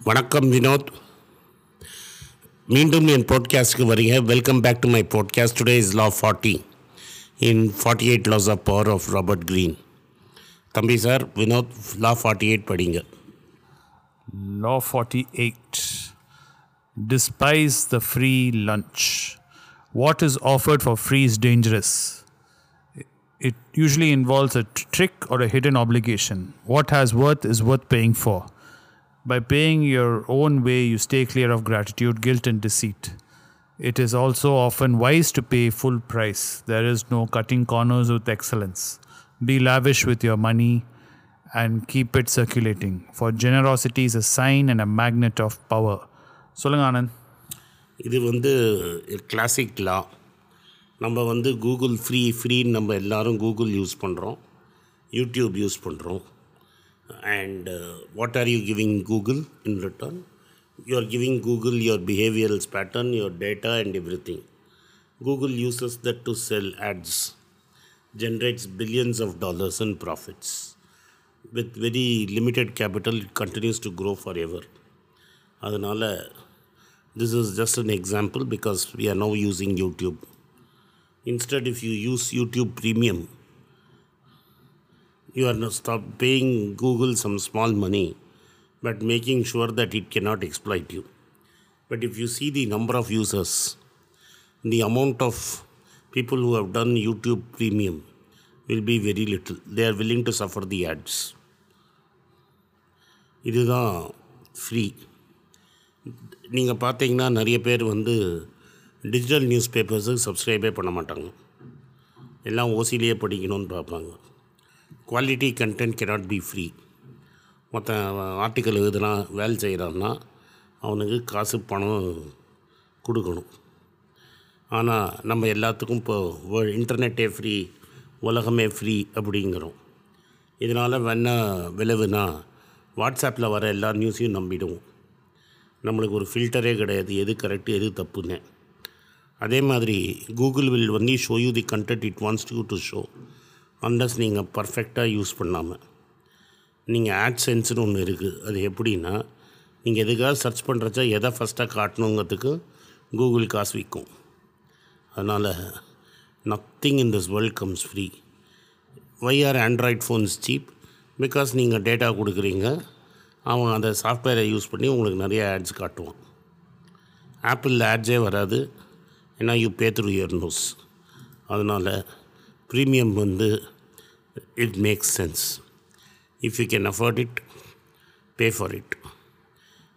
வணக்கம் வினோத் மீண்டும் என் பாட்காஸ்ட்டுக்கு வரீங்க welcome back to my podcast today is law forty in forty eight laws of power of Robert Greene தம்பி sir Vinod law forty eight படிங்க Law 48 Despise the free lunch. What is offered for free is dangerous. It usually involves a t- trick or a hidden obligation. What has worth is worth paying for. By paying your own way, you stay clear of gratitude, guilt, and deceit. It is also often wise to pay full price. There is no cutting corners with excellence. Be lavish with your money and keep it circulating. For generosity is a sign and a magnet of power. சொல்லுங்க ஆனந்த் இது வந்து classic லா நம்ம வந்து Google free ஃப்ரீன்னு நம்ம எல்லோரும் Google use பண்ணுறோம் YouTube use பண்ணுறோம் And what are you giving Google in return you are giving Google your behaviourals pattern your data and everything Google uses that to sell ads generates billions of dollars in profits. With very limited capital, it continues to grow forever. அதனால் this is just an example because we are now using YouTube. Instead, if you use YouTube Premium, you are not stop paying Google some small money, but making sure that it cannot exploit you. But if you see the number of users, the amount of people who have done YouTube Premium will be very little. They are willing to suffer the ads. இதுதான் free நீங்கள் பார்த்தீங்கன்னா நிறைய பேர் வந்து digital news பேப்பர்ஸுக்கு சப்ஸ்கிரைபே பண்ண மாட்டாங்க எல்லாம் ஓசிலேயே படிக்கணும்னு பார்ப்பாங்க quality content cannot be free மற்ற ஆர்டிக்கல் எழுதுனா வேலை செய்கிறான்னா அவனுக்கு காசு பணம் கொடுக்கணும். ஆனால் நம்ம எல்லாத்துக்கும் இப்போ இன்டர்நெட்டே ஃப்ரீ உலகமே ஃப்ரீ அப்படிங்கிறோம். இதனால் வேணால் விளைவுனா வாட்ஸ்அப்பில் வர எல்லா நியூஸையும் நம்பிடுவோம். நம்மளுக்கு ஒரு ஃபில்டரே கிடையாது எது கரெக்டு எது தப்புன்னு. அதே மாதிரி Google will only show you the content it wants you to show அண்டஸ் நீங்கள் பர்ஃபெக்டாக யூஸ் பண்ணாமல் நீங்கள் ஆட் சென்ஸ்னு ஒன்று இருக்குது அது எப்படின்னா நீங்கள் எதுக்காக சர்ச் பண்ணுறச்ச எதை ஃபஸ்ட்டாக காட்டணுங்கிறதுக்கு கூகுள் காசு விற்கும் அதனால் nothing in this world comes free why are Android phones cheap because நீங்கள் டேட்டா கொடுக்குறீங்க. அவன் அந்த சாஃப்ட்வேரை யூஸ் பண்ணி உங்களுக்கு நிறைய ஆட்ஸ் காட்டுவான். ஆப்பிளில் ஆட்ஸே வராது. ஏன்னா you pay through your nose அதனால் ப்ரீமியம் வந்து it makes sense if you can afford it pay for it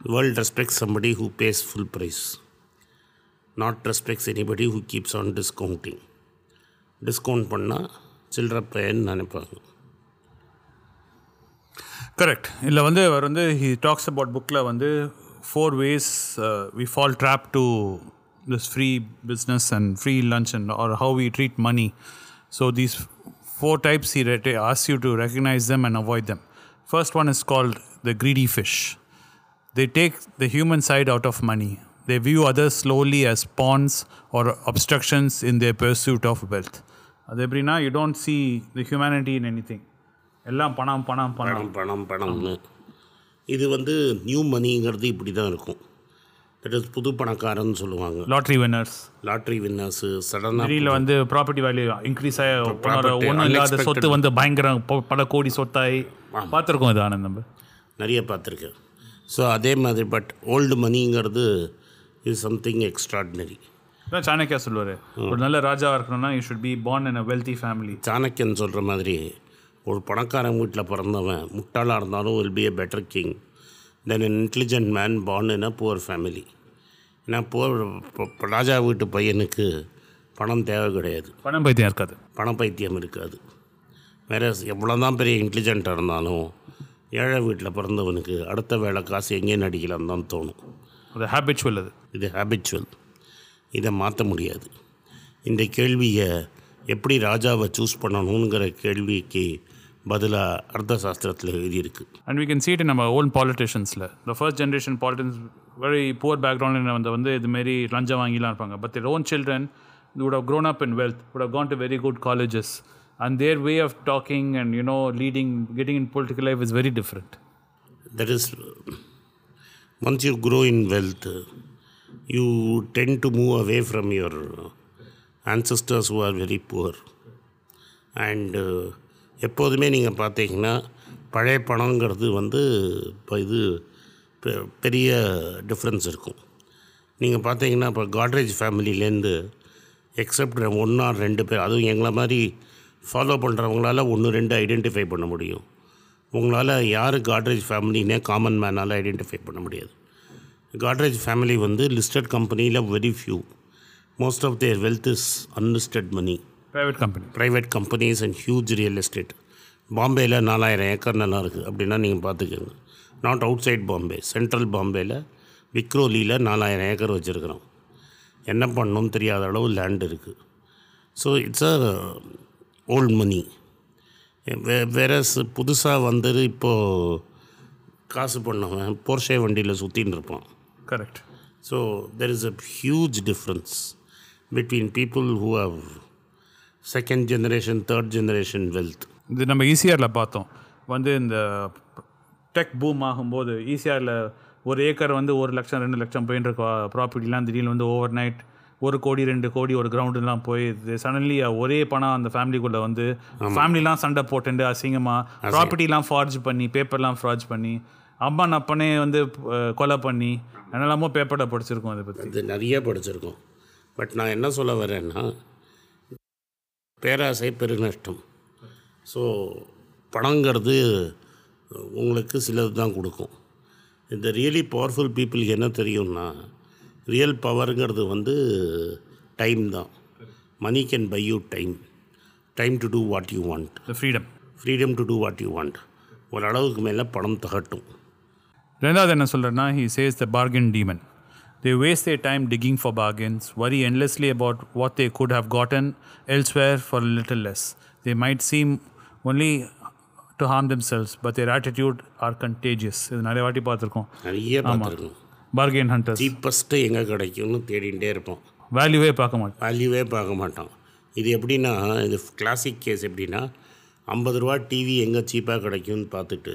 world respect somebody who pays full price not respects anybody who keeps on discounting discount பண்ணால் சில்லற பையன்னு நினைப்பாங்க. Correct இல்லை வந்து அவர் வந்து he tax about புக்கில் வந்து four ways we fall trap to this free business and free lunch and or how we treat money so these four types he read as you to recognise them and avoid them first one is called the greedy fish they take the human side out of money they view others slowly as pawns or obstructions in their pursuit of wealth அது எப்படின்னா you don't see the humanity in anything எல்லாம் பணம் பணம் பணம். பணம் பணம் பணம்னு. இது வந்து நியூ மணிங்கிறது இப்படி தான் இருக்கும். தட் இஸ் புது பணக்காரன்னு சொல்லுவாங்க. லாட்ரி வின்னர்ஸ் லாட்ரி வின்னர்ஸு சடனாக திடீரில் வந்து ப்ராப்பர்ட்டி வேல்யூ இன்க்ரீஸ் ஆகி ஒன்றும் இல்லாத. சொத்து வந்து பயங்கர பல கோடி சொத்தாய். பார்த்துருக்கோம் இது ஆனந்த் நம்ம? நிறைய பார்த்துருக்கேன். ஸோ அதே மாதிரி பட் ஓல்டு மணிங்கிறது இஸ் சம்திங் எக்ஸ்ட்ராடினரி இதான் சாணக்கியா சொல்லுவார். ஒரு நல்ல ராஜாவாக இருக்கணும்னா you should be born in a wealthy family சாணக்கியன் சொல்கிற மாதிரி ஒரு பணக்காரன் வீட்டில் பிறந்தவன் முட்டாளாக இருந்தாலும் will be a better king then an intelligent man born in a poor family ஏன்னா போர் ராஜா வீட்டு பையனுக்கு பணம் தேவை கிடையாது. பணம் பைத்தியம் இருக்காது. பண பைத்தியம் இருக்காது. வேற எவ்வளோ தான் பெரிய இன்டெலிஜென்ட்டாக இருந்தாலும் ஏழை வீட்டில் பிறந்தவனுக்கு அடுத்த வேலை காசு எங்கேயும் நடிக்கலாம் தான் தோணும். அது ஹேபிச்சுவல் அது. இது ஹேபிச்சுவல் இதை மாற்ற முடியாது. இந்த கேள்வியை எப்படி ராஜாவை சூஸ் பண்ணணுங்கிற கேள்விக்கு பதிலாக அர்த்த சாஸ்திரத்தில் எழுதியிருக்கு and we can see it in நம்ம own பாலிட்டிஷியன்ஸில் the first generation politicians very poor background வந்து வந்து இதுமாரி லஞ்சம் வாங்கிலாம் இருப்பாங்க but their own children would have grown up in wealth would have gone to very good colleges and their way of talking and you know leading getting in political life is very different that is once you grow in wealth, you tend to move away from your ancestors who are very poor. And எப்போதுமே நீங்கள் பார்த்தீங்கன்னா பழைய பணங்கிறது வந்து இப்போ இது பெ- பெரிய difference இருக்கும். நீங்கள் பார்த்தீங்கன்னா இப்போ காட்ரேஜ் ஃபேமிலிலேருந்து எக்ஸப்ட் ஒன் ஆர் ரெண்டு பேர் அதுவும் எங்களை மாதிரி ஃபாலோ பண்ணுறவங்களால ஒன்று ரெண்டு ஐடென்டிஃபை பண்ண முடியும். உங்களால் யார் காட்ரேஜ் ஃபேமிலினே காமன் மேனால் ஐடென்டிஃபை பண்ண முடியாது. காட்ரேஜ் ஃபேமிலி வந்து லிஸ்டட் கம்பெனியில் very few most of their wealth is unlisted money private company private companies and huge real estate பாம்பேயில் நாலாயிரம் ஏக்கர் நிலம் இருக்குது அப்படின்னா நீங்கள் பார்த்துக்கோங்க. Not outside Bombay central பாம்பேயில் விக்ரோலியில் நாலாயிரம் ஏக்கர் வச்சுருக்குறோம். என்ன பண்ணணும்னு தெரியாத அளவு லேண்ட் இருக்குது so it's a old money வே வேற புதுசாக வந்தது இப்போது காசு பண்ணவன் போர்ஷே வண்டியில் சுற்றின்னு இருப்பான். Correct So there is a huge difference between people who have second generation, third generation wealth. இது நம்ம ஈசிஆரில் பார்த்தோம். வந்து இந்த டெக் பூம் ஆகும்போது ஈசிஆரில் ஒரு ஏக்கர் வந்து ஒரு லட்சம் ரெண்டு லட்சம் போயின்ற ப்ராப்பர்ட்டிலாம் திடீர்னு வந்து ஓவர் நைட் ஒரு கோடி ரெண்டு கோடி ஒரு கிரவுண்டுலாம் போய் சடன்லி ஒரே பணம் அந்த ஃபேமிலிக்குள்ளே வந்து ஃபேமிலிலாம் சண்டை போட்டுண்டு அசிங்கமாக ப்ராப்பர்ட்டிலாம் ஃபார்ஜ் பண்ணி பேப்பர்லாம் ஃபார்ஜ் பண்ணி அம்மா அப்பனே வந்து கொலை பண்ணி என்னெல்லாமோ பேப்பரில் படிச்சிருக்கோம் அதை பற்றி நிறைய படிச்சிருக்கோம். பட் நான் என்ன சொல்ல வரேன்னா பேராசை பெருநஷ்டம். ஸோ பணங்கிறது உங்களுக்கு சிலது தான் கொடுக்கும். இந்த ரியலி பவர்ஃபுல் பீப்புளுக்கு என்ன தெரியும்னா ரியல் பவருங்கிறது வந்து டைம் தான். Money can buy you time time to do what you want freedom freedom to do what you want ஒரு அளவுக்கு மேலே பணம் தகட்டும். ரெண்டாவது என்ன சொல்கிறேன்னா he says the bargain demon. They waste their time digging for bargains worry endlessly about what they could have gotten elsewhere for a little less they might seem only to harm themselves but their attitude are contagious இது நிறைய வாட்டி பார்த்துருக்கோம் நிறைய பார்த்துருக்கோம் bargain hunters cheapest எங்கே கிடைக்கும்னு தேடிகிட்டே இருப்போம் வேல்யூவே பார்க்க மாட்டோம் வேல்யூவே பார்க்க மாட்டான் இது எப்படின்னா இது கிளாசிக் கேஸ் எப்படின்னா ஐம்பது ரூபா டிவி எங்கே சீப்பாக கிடைக்கும்னு பார்த்துட்டு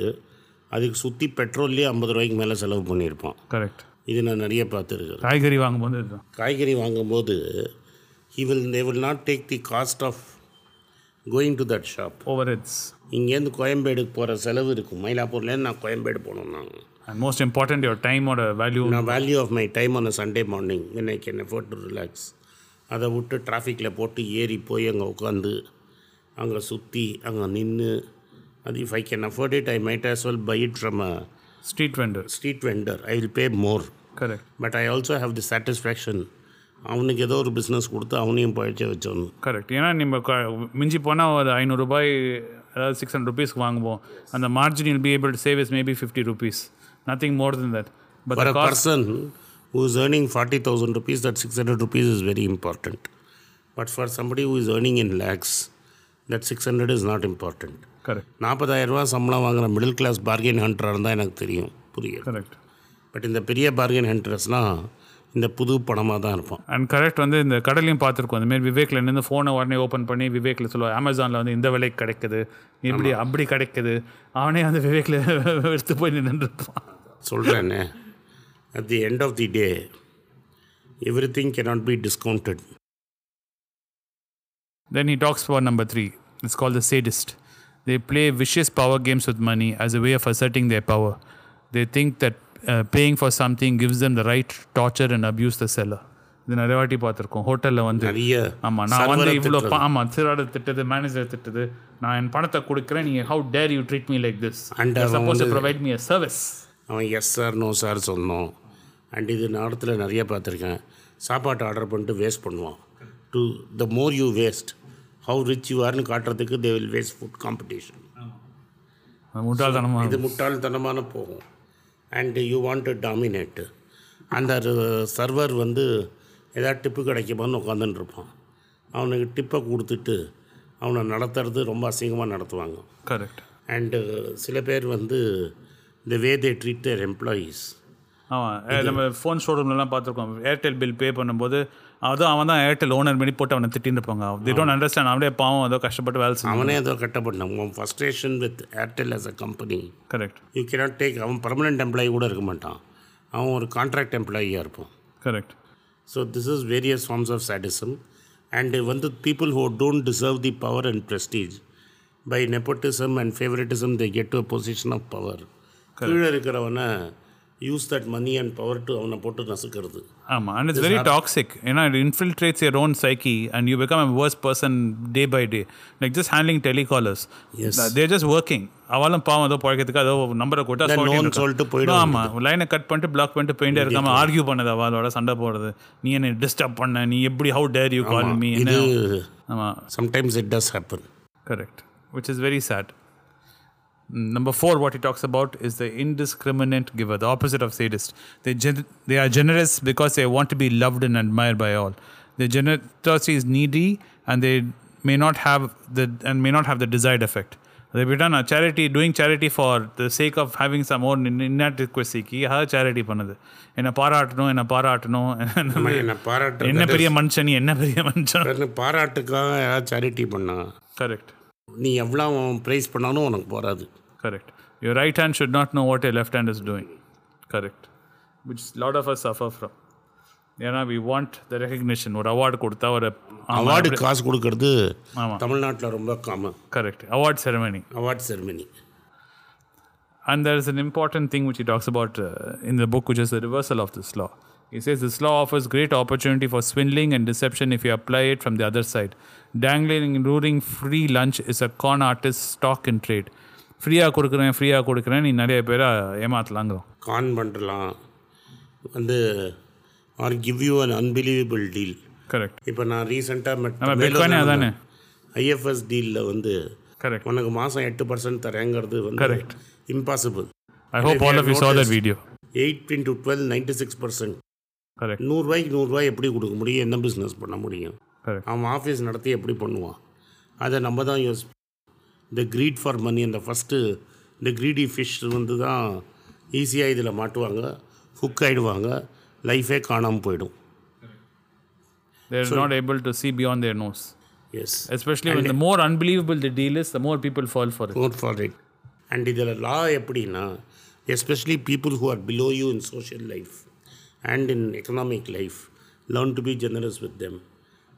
அதுக்கு சுற்றி பெட்ரோல்லே ஐம்பது ரூபாய்க்கு மேலே செலவு பண்ணியிருப்பான் கரெக்ட் இது நான் நிறைய பார்த்துருக்கேன் காய்கறி வாங்கும்போது காய்கறி வாங்கும்போது he will they will not take the cost of going to that shop. Overheads இங்கேருந்து கோயம்பேடுக்கு போகிற செலவு இருக்கும். மயிலாப்பூர்லேருந்து நான் கோயம்பேடு போகணுன்னா அண்ட் மோஸ்ட் இம்பார்ட்டன்ட் யுவர் டைமோட வேல்யூ நான் value of my time on Sunday morning when I can afford to relax அதை விட்டு டிராஃபிக்கில் போட்டு ஏறி போய் அங்கே உட்காந்து அங்கே சுற்றி அங்கே நின்று அது if I can afford it I might as well buy it from a street vendors street vendor. I will pay more. Correct but I also have the satisfaction அவனுக்கு ஏதோ ஒரு பிஸ்னஸ் கொடுத்து அவனையும் பழிச்ச வச்சோன்னு கரெக்ட் ஏன்னா நம்ம மிஞ்சி போனால் ஒரு ஐநூறுரூபாய் அதாவது சிக்ஸ் ஹண்ட்ரட் ருபீஸ்க்கு வாங்குவோம். அந்த margin will be able to save is maybe fifty rupees nothing more then that but For a person who is earning 40,000 rupees, that 600 rupees is very important. But for somebody who is earning in lakhs, that 600 is not important. Correct நாற்பதாயிரம் ரூபா சம்பளம் வாங்குற middle class bargain ஹண்டராக இருந்தால் எனக்கு தெரியும். புரியும் correct but இந்த பெரிய பார்கெயின் ஹண்டர்ஸ்னால் இந்த புது பணமாக தான் இருப்பான். அண்ட் கரெக்ட் வந்து இந்த கடலையும் பார்த்துருக்கோம். இந்த மாதிரி விவேக்கில் நின்று ஃபோனை உடனே ஓப்பன் பண்ணி விவேக்கில் சொல்லுவாள் அமேசானில் வந்து இந்த விலைக்கு கிடைக்குது. இப்படி அப்படி கிடைக்குது. அவனே அந்த விவேக்கில் எடுத்து போய் நின்றுருப்பான் சொல்கிறேனே at the end of the day everything cannot be discounted Then he talks about number three. It's called the sadist. They play vicious power games with money as a way of asserting their power. They think that uh, paying for something gives them the right to torture and abuse the seller. இது நிறைய வாட்டி பார்த்துருக்கோம் ஹோட்டலில் வந்து ஆமாம் நான் வந்து இவ்வளோ. ஆமாம் சிறாட திட்டது மேனேஜர் திட்டது நான் என் பணத்தை கொடுக்குறேன் நீங்கள் how dare you treat me like this அவன் suppose provide me a service அவன் எஸ் சார் நோ சார் சொன்னோம் அண்ட் இது நாடத்தில் நிறைய பார்த்துருக்கேன் சாப்பாட்டு ஆர்டர் பண்ணிட்டு வேஸ்ட் பண்ணுவான் to the more you waste how rich you ஆர்னு காட்டுறதுக்கு they will waste food competition முட்டாள்தனமாக இது முட்டாள்தனமான போகும். And you want to dominate அந்த சர்வர் வந்து ஏதாவது டிப்பு கிடைக்குமான்னு உட்காந்துட்டு இருப்பான். அவனுக்கு டிப்பை கொடுத்துட்டு அவனை நடத்துறது ரொம்ப அசிங்கமாக நடத்துவாங்க. கரெக்ட் அண்டு சில பேர் வந்து த வே தே ட்ரீட் தேர் எம்ப்ளாயீஸ் ஆமாம் நம்ம ஃபோன் ஷோரூம்லலாம் பார்த்துருக்கோம். ஏர்டெல் பில் பே பண்ணும்போது அதுவும் அவன் தான் ஏர்டெல் ஓனர் பண்ணி போட்டு அவனை திட்டின்னு இருப்பாங்க. தி டோன்ட் அண்டர்ஸ்டாண்ட் அவனே பாவம் ஏதோ கஷ்டப்பட்டு வேலை செய்யும் அவனே ஏதோ கட்டப்பட்டான் உன் frustration with Airtel as a company correct you cannot take அவன் பர்மனெண்ட் எம்ப்ளாயி கூட இருக்க மாட்டான். அவன் ஒரு கான்ட்ராக்ட் எம்ப்ளாயியாக இருப்பான். Correct. So this is various forms of sadism. And வந்து people who don't deserve the power and prestige by nepotism and favoritism they get to a position of power. கீழே இருக்கிறவனை use that money and power to அவனை போட்டு நசுக்கிறது and it's very toxic. You know, it infiltrates your own psyche and you become a worse person day by day. Like just handling telecallers. Yes. They're just working. அவளும் பாவம் ஏதோ பழக்கிறதுக்கு அதோ நம்பரை Then சொல்லிட்டு போயிடும் ஆமா லைனை கட் பண்ணிட்டு பிளாக் பண்ணிட்டு போயிட்டே இருக்காம ஆர்கியூ பண்ணது அவளோட சண்டை போடுறது நீ என்ன டிஸ்டர்ப் பண்ண நீ எப்படி how dare you call me என்ன இது ஆமா sometimes it does happen Correct. Which is very sad. Mm, Number four, what he talks about is the indiscriminate giver, the opposite of sadist. They, gen- they are generous because they want to be loved and admired by all. Their generosity is needy and they may not have the and may not have the desired effect. They've done a charity, doing charity for the sake of having some own in- inadequacy. How charity பண்ணது என்ன பாராட்டணும் என்ன பாராட்டணும் என்ன பாராட்டு என்ன பெரிய மனுஷன் நீ என்ன பெரிய மனுஷன் என்ன பாராட்டுக்காக யாராவது சேரிட்டி பண்ணா கரெக்ட் நீ எவ்வளோ ப்ரைஸ் பண்ணாலும் உனக்கு போகாது. Your right hand should not know what your left hand is doing. Correct. Which a lot of us suffer from. ஏன்னா வி வாண்ட் த ரெகக்னிஷன் ஒரு அவார்டு கொடுத்தா ஒரு அவார்டு காசு கொடுக்கறது ஆமாம் தமிழ்நாட்டில் ரொம்ப common correct award ceremony award ceremony And there is an important thing which he talks about uh, in the book, which is the reversal of this law. He says this law offers great opportunity for swindling and deception if you apply it from the other side. Dangling and luring free lunch is a con artist's stock in trade. ஃப்ரீயாக கொடுக்குறேன் ஃப்ரீயாக கொடுக்குறேன் நீ நிறைய பேரை ஏமாத்தலாங்கிறோம் con பண்ணலாம் வந்து or give you an unbelievable deal correct இப்போ நான் ரீசெண்டாக நம்ம பிட்காயினே அதானே ஐஎஃப்எஸ் டீலில் வந்து கரெக்ட் உனக்கு மாதம் எட்டு பர்சன்ட் தரேங்கிறது வந்து Correct. Impossible I hope all of you saw that video. Eight into twelve ninety six percent Correct. நூறுரூவாய்க்கு நூறுரூவாய் எப்படி கொடுக்க முடியும் என்ன பிஸ்னஸ் பண்ண முடியும். அவன் ஆஃபீஸ் நடத்தி எப்படி பண்ணுவான் அதை நம்ம தான் யோசி இந்த க்ரீட் ஃபார் மணி அந்த ஃபஸ்ட்டு இந்த க்ரீடி ஃபிஷ் வந்து தான் ஈஸியாக இதில் மாட்டுவாங்க ஹுக் ஆகிடுவாங்க லைஃபே காணாமல் போயிடும் They're not able to see beyond their nose. Yes Especially when the more unbelievable the deal is, the more people fall for it. Note for it and இதில் லா எப்படின்னா especially people who are below you in social life And in economic life learn to be generous with them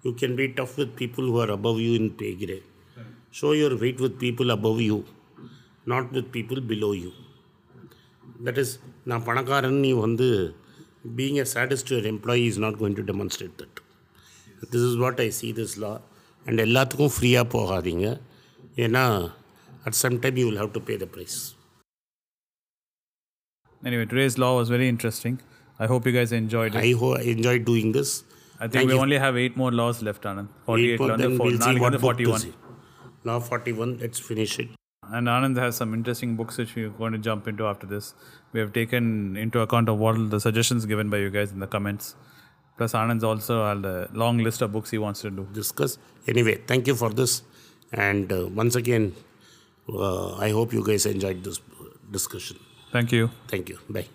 you can be tough with people who are above you in pay grade show your weight with people above you not with people below you that is நான் பணக்காரன் நீ வந்து being a sadist your employee is not going to demonstrate that this is what I see this law and எல்லாத்துக்கும் ஃப்ரீயாக போகாதீங்க ஏன்னா at some time you will have to pay the price Anyway, today's law was very interesting. I hope you guys enjoyed it. I ho- enjoyed doing this. I think we only have eight more laws left, Anand. 48 Eight more, then we'll see what book to 41. Now 41, let's finish it. And Anand has some interesting books which we're going to jump into after this. We have taken into account of what the suggestions given by you guys in the comments. Plus, Anand's also a long list of books he wants to do. discuss. Anyway, thank you for this. And uh, once again, uh, I hope you guys enjoyed this discussion. Thank you. Thank you. Bye.